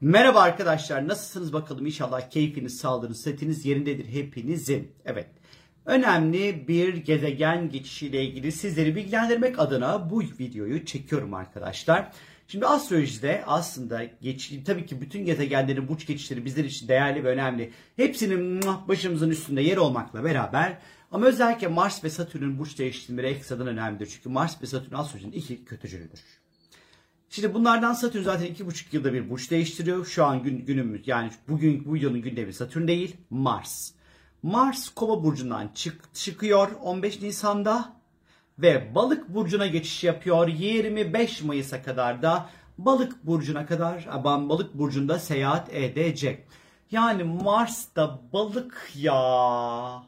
Merhaba arkadaşlar nasılsınız bakalım inşallah keyfiniz, sağlığınız, setiniz yerindedir hepinizin. Evet önemli bir gezegen geçişiyle ilgili sizleri bilgilendirmek adına bu videoyu çekiyorum arkadaşlar. Şimdi astrolojide aslında geç, tabii ki bütün gezegenlerin burç geçişleri bizler için değerli ve önemli. Hepsinin başımızın üstünde yer olmakla beraber ama özellikle Mars ve Satürn'ün burç değiştirmeleri ekstradan önemlidir. Çünkü Mars ve Satürn astrolojinin iki kötücülüdür. Şimdi bunlardan Satürn zaten iki buçuk yılda bir burç değiştiriyor. Şu an gün, günümüz yani bugün bu yılın gündemi Satürn değil Mars. Mars Kova burcundan çık, çıkıyor 15 Nisan'da ve Balık burcuna geçiş yapıyor 25 Mayıs'a kadar da Balık burcuna kadar Balık burcunda seyahat edecek. Yani Mars da balık ya.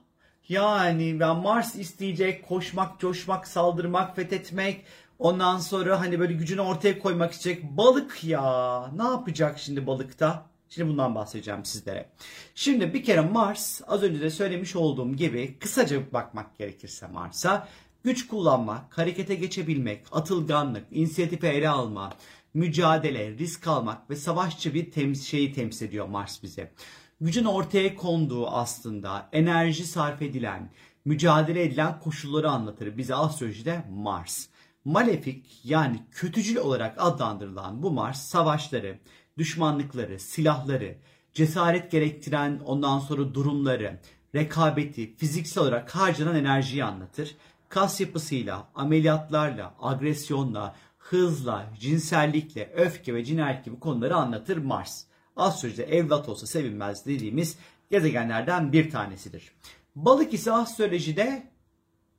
Yani ben Mars isteyecek koşmak, coşmak, saldırmak, fethetmek. Ondan sonra hani böyle gücünü ortaya koymak isteyecek. Balık ya. Ne yapacak şimdi balıkta? Şimdi bundan bahsedeceğim sizlere. Şimdi bir kere Mars az önce de söylemiş olduğum gibi kısaca bakmak gerekirse Mars'a güç kullanmak, harekete geçebilmek, atılganlık, inisiyatife ele alma, mücadele, risk almak ve savaşçı bir temiz şeyi temsil ediyor Mars bize. Gücün ortaya konduğu aslında enerji sarf edilen, mücadele edilen koşulları anlatır bize astrolojide Mars. Malefik yani kötücül olarak adlandırılan bu Mars savaşları, düşmanlıkları, silahları, cesaret gerektiren ondan sonra durumları, rekabeti, fiziksel olarak harcanan enerjiyi anlatır. Kas yapısıyla, ameliyatlarla, agresyonla, hızla, cinsellikle, öfke ve cinayet gibi konuları anlatır Mars. Astrolojide evlat olsa sevinmez dediğimiz gezegenlerden bir tanesidir. Balık ise astrolojide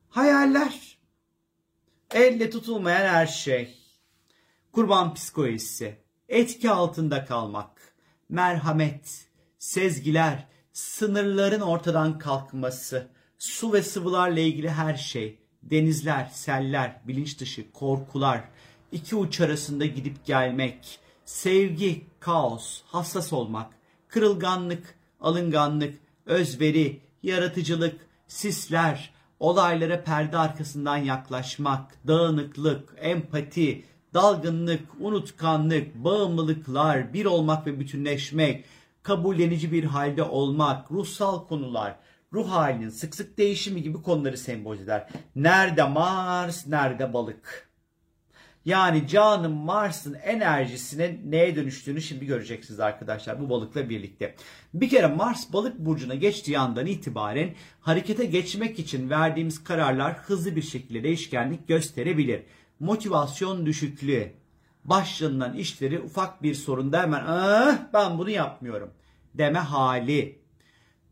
hayaller, elle tutulmayan her şey, kurban psikolojisi, etki altında kalmak, merhamet, sezgiler, sınırların ortadan kalkması, su ve sıvılarla ilgili her şey, denizler, seller, bilinç dışı, korkular, iki uç arasında gidip gelmek, sevgi, kaos, hassas olmak, kırılganlık, alınganlık, özveri, yaratıcılık, sisler, olaylara perde arkasından yaklaşmak, dağınıklık, empati, dalgınlık, unutkanlık, bağımlılıklar, bir olmak ve bütünleşmek, kabullenici bir halde olmak, ruhsal konular, ruh halinin sık sık değişimi gibi konuları sembolize eder. Nerede Mars, nerede balık? Yani canım Mars'ın enerjisinin neye dönüştüğünü şimdi göreceksiniz arkadaşlar bu balıkla birlikte. Bir kere Mars balık burcuna geçtiği andan itibaren harekete geçmek için verdiğimiz kararlar hızlı bir şekilde değişkenlik gösterebilir. Motivasyon düşüklüğü, başlanılan işleri ufak bir sorunda hemen ah, ben bunu yapmıyorum deme hali.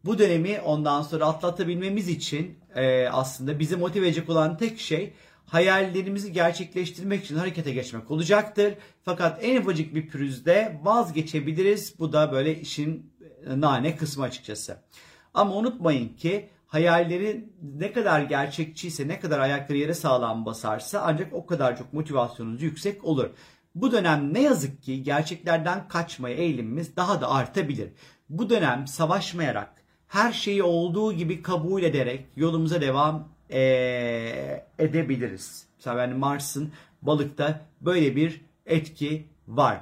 Bu dönemi ondan sonra atlatabilmemiz için e, aslında bizi motive edecek olan tek şey hayallerimizi gerçekleştirmek için harekete geçmek olacaktır. Fakat en ufacık bir pürüzde vazgeçebiliriz. Bu da böyle işin nane kısmı açıkçası. Ama unutmayın ki hayalleri ne kadar gerçekçiyse, ne kadar ayakları yere sağlam basarsa ancak o kadar çok motivasyonunuz yüksek olur. Bu dönem ne yazık ki gerçeklerden kaçmaya eğilimimiz daha da artabilir. Bu dönem savaşmayarak, her şeyi olduğu gibi kabul ederek yolumuza devam ee, edebiliriz. Mesela yani Mars'ın balıkta böyle bir etki var.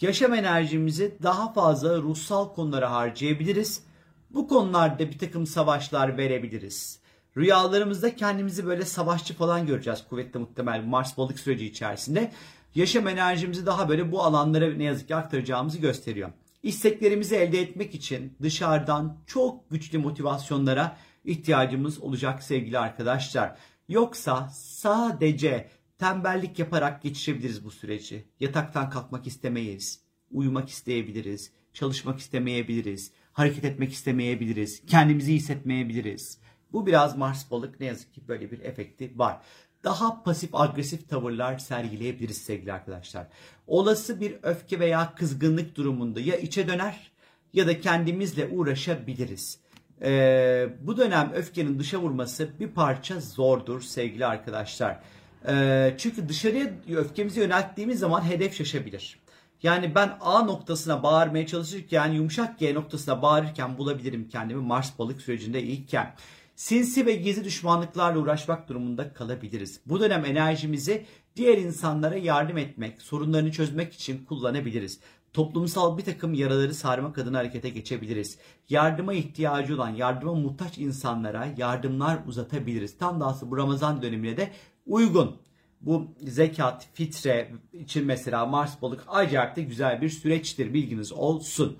Yaşam enerjimizi daha fazla ruhsal konulara harcayabiliriz. Bu konularda bir takım savaşlar verebiliriz. Rüyalarımızda kendimizi böyle savaşçı falan göreceğiz kuvvetli muhtemel Mars balık süreci içerisinde. Yaşam enerjimizi daha böyle bu alanlara ne yazık ki aktaracağımızı gösteriyor. İsteklerimizi elde etmek için dışarıdan çok güçlü motivasyonlara ihtiyacımız olacak sevgili arkadaşlar. Yoksa sadece tembellik yaparak geçirebiliriz bu süreci. Yataktan kalkmak istemeyiz. Uyumak isteyebiliriz. Çalışmak istemeyebiliriz. Hareket etmek istemeyebiliriz. Kendimizi hissetmeyebiliriz. Bu biraz Mars balık ne yazık ki böyle bir efekti var. Daha pasif agresif tavırlar sergileyebiliriz sevgili arkadaşlar. Olası bir öfke veya kızgınlık durumunda ya içe döner ya da kendimizle uğraşabiliriz. Ee, bu dönem öfkenin dışa vurması bir parça zordur sevgili arkadaşlar. Ee, çünkü dışarıya öfkemizi yönelttiğimiz zaman hedef şaşabilir. Yani ben A noktasına bağırmaya çalışırken yumuşak G noktasına bağırırken bulabilirim kendimi Mars balık sürecinde iyiken. Sinsi ve gizli düşmanlıklarla uğraşmak durumunda kalabiliriz. Bu dönem enerjimizi diğer insanlara yardım etmek, sorunlarını çözmek için kullanabiliriz. Toplumsal bir takım yaraları sarmak adına harekete geçebiliriz. Yardıma ihtiyacı olan, yardıma muhtaç insanlara yardımlar uzatabiliriz. Tam dahası bu Ramazan dönemine de uygun. Bu zekat, fitre için mesela Mars balık acayip de güzel bir süreçtir bilginiz olsun.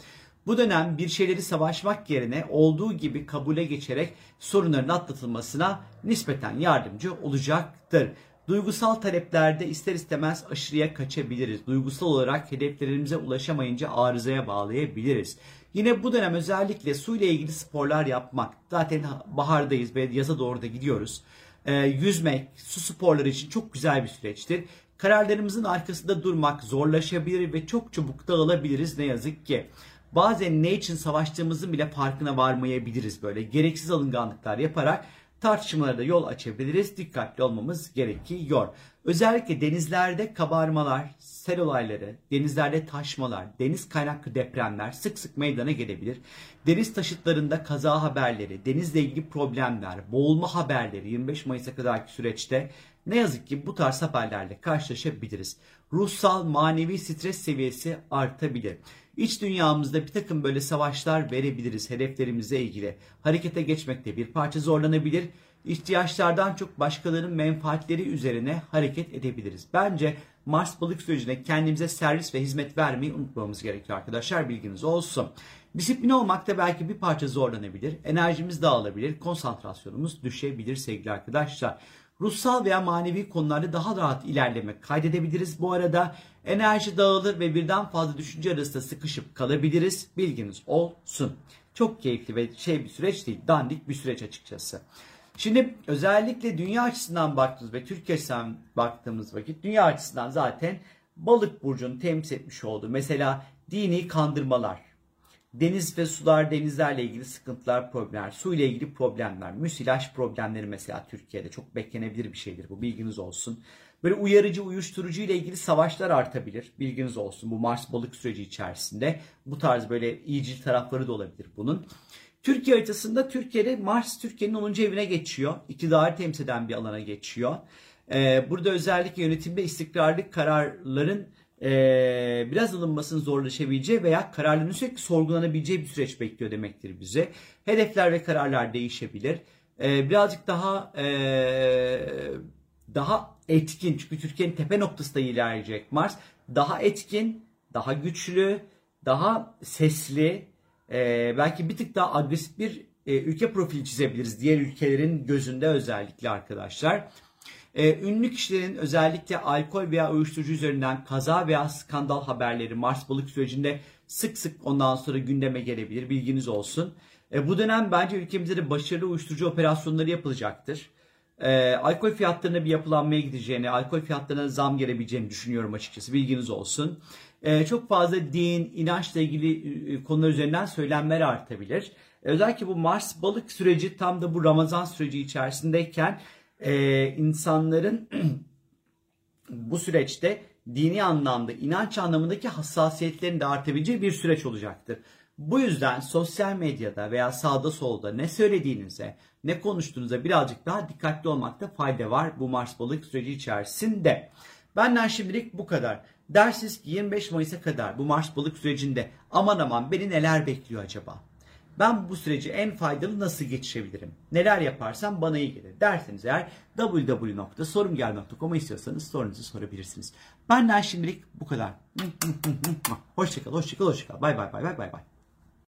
Bu dönem bir şeyleri savaşmak yerine olduğu gibi kabule geçerek sorunların atlatılmasına nispeten yardımcı olacaktır. Duygusal taleplerde ister istemez aşırıya kaçabiliriz. Duygusal olarak hedeflerimize ulaşamayınca arızaya bağlayabiliriz. Yine bu dönem özellikle su ile ilgili sporlar yapmak. Zaten bahardayız ve yaza doğru da gidiyoruz. Ee, yüzmek, su sporları için çok güzel bir süreçtir. Kararlarımızın arkasında durmak zorlaşabilir ve çok çabuk dağılabiliriz ne yazık ki. Bazen ne için savaştığımızın bile farkına varmayabiliriz böyle. Gereksiz alınganlıklar yaparak tartışmalara da yol açabiliriz. Dikkatli olmamız gerekiyor. Özellikle denizlerde kabarmalar, sel olayları, denizlerde taşmalar, deniz kaynaklı depremler sık sık meydana gelebilir. Deniz taşıtlarında kaza haberleri, denizle ilgili problemler, boğulma haberleri 25 Mayıs'a kadarki süreçte ne yazık ki bu tarz haberlerle karşılaşabiliriz. Ruhsal, manevi stres seviyesi artabilir. İç dünyamızda bir takım böyle savaşlar verebiliriz hedeflerimize ilgili. Harekete geçmekte bir parça zorlanabilir. İhtiyaçlardan çok başkalarının menfaatleri üzerine hareket edebiliriz. Bence Mars balık sürecine kendimize servis ve hizmet vermeyi unutmamamız gerekiyor arkadaşlar bilginiz olsun. Disiplin olmakta belki bir parça zorlanabilir. Enerjimiz dağılabilir. Konsantrasyonumuz düşebilir sevgili arkadaşlar ruhsal veya manevi konularda daha rahat ilerleme kaydedebiliriz. Bu arada enerji dağılır ve birden fazla düşünce arasında sıkışıp kalabiliriz. Bilginiz olsun. Çok keyifli ve şey bir süreç değil. Dandik bir süreç açıkçası. Şimdi özellikle dünya açısından baktığımız ve Türkiye açısından baktığımız vakit dünya açısından zaten balık burcunu temsil etmiş oldu. Mesela dini kandırmalar, Deniz ve sular, denizlerle ilgili sıkıntılar, problemler, su ile ilgili problemler, müsilaj problemleri mesela Türkiye'de çok beklenebilir bir şeydir bu bilginiz olsun. Böyle uyarıcı, uyuşturucu ile ilgili savaşlar artabilir. Bilginiz olsun bu Mars balık süreci içerisinde. Bu tarz böyle iyicil tarafları da olabilir bunun. Türkiye haritasında Türkiye'de Mars Türkiye'nin 10. evine geçiyor. İktidarı temsil eden bir alana geçiyor. Ee, burada özellikle yönetimde istikrarlı kararların e, biraz alınmasının zorlaşabileceği veya kararların sürekli sorgulanabileceği bir süreç bekliyor demektir bize. Hedefler ve kararlar değişebilir. E, birazcık daha e, daha etkin çünkü Türkiye'nin tepe noktasında ilerleyecek Mars. Daha etkin, daha güçlü, daha sesli, e, belki bir tık daha agresif bir e, ülke profili çizebiliriz diğer ülkelerin gözünde özellikle arkadaşlar. Ee, ünlü kişilerin özellikle alkol veya uyuşturucu üzerinden kaza veya skandal haberleri Mars balık sürecinde sık sık ondan sonra gündeme gelebilir. Bilginiz olsun. E, bu dönem bence ülkemizde de başarılı uyuşturucu operasyonları yapılacaktır. E, alkol fiyatlarına bir yapılanmaya gideceğini, alkol fiyatlarına zam gelebileceğini düşünüyorum açıkçası. Bilginiz olsun. E, çok fazla din, inançla ilgili e, konular üzerinden söylemler artabilir. E, özellikle bu Mars balık süreci tam da bu Ramazan süreci içerisindeyken e, insanların bu süreçte dini anlamda, inanç anlamındaki hassasiyetlerin de artabileceği bir süreç olacaktır. Bu yüzden sosyal medyada veya sağda solda ne söylediğinize, ne konuştuğunuza birazcık daha dikkatli olmakta fayda var bu Mars balık süreci içerisinde. Benden şimdilik bu kadar. Dersiz ki 25 Mayıs'a kadar bu Mars balık sürecinde aman aman beni neler bekliyor acaba? Ben bu süreci en faydalı nasıl geçirebilirim? Neler yaparsam bana iyi gelir derseniz eğer www.sorumgel.com'a istiyorsanız sorunuzu sorabilirsiniz. Benden şimdilik bu kadar. Hoşçakal, hoşçakal, hoşçakal. Bay bay bay bay bay bay.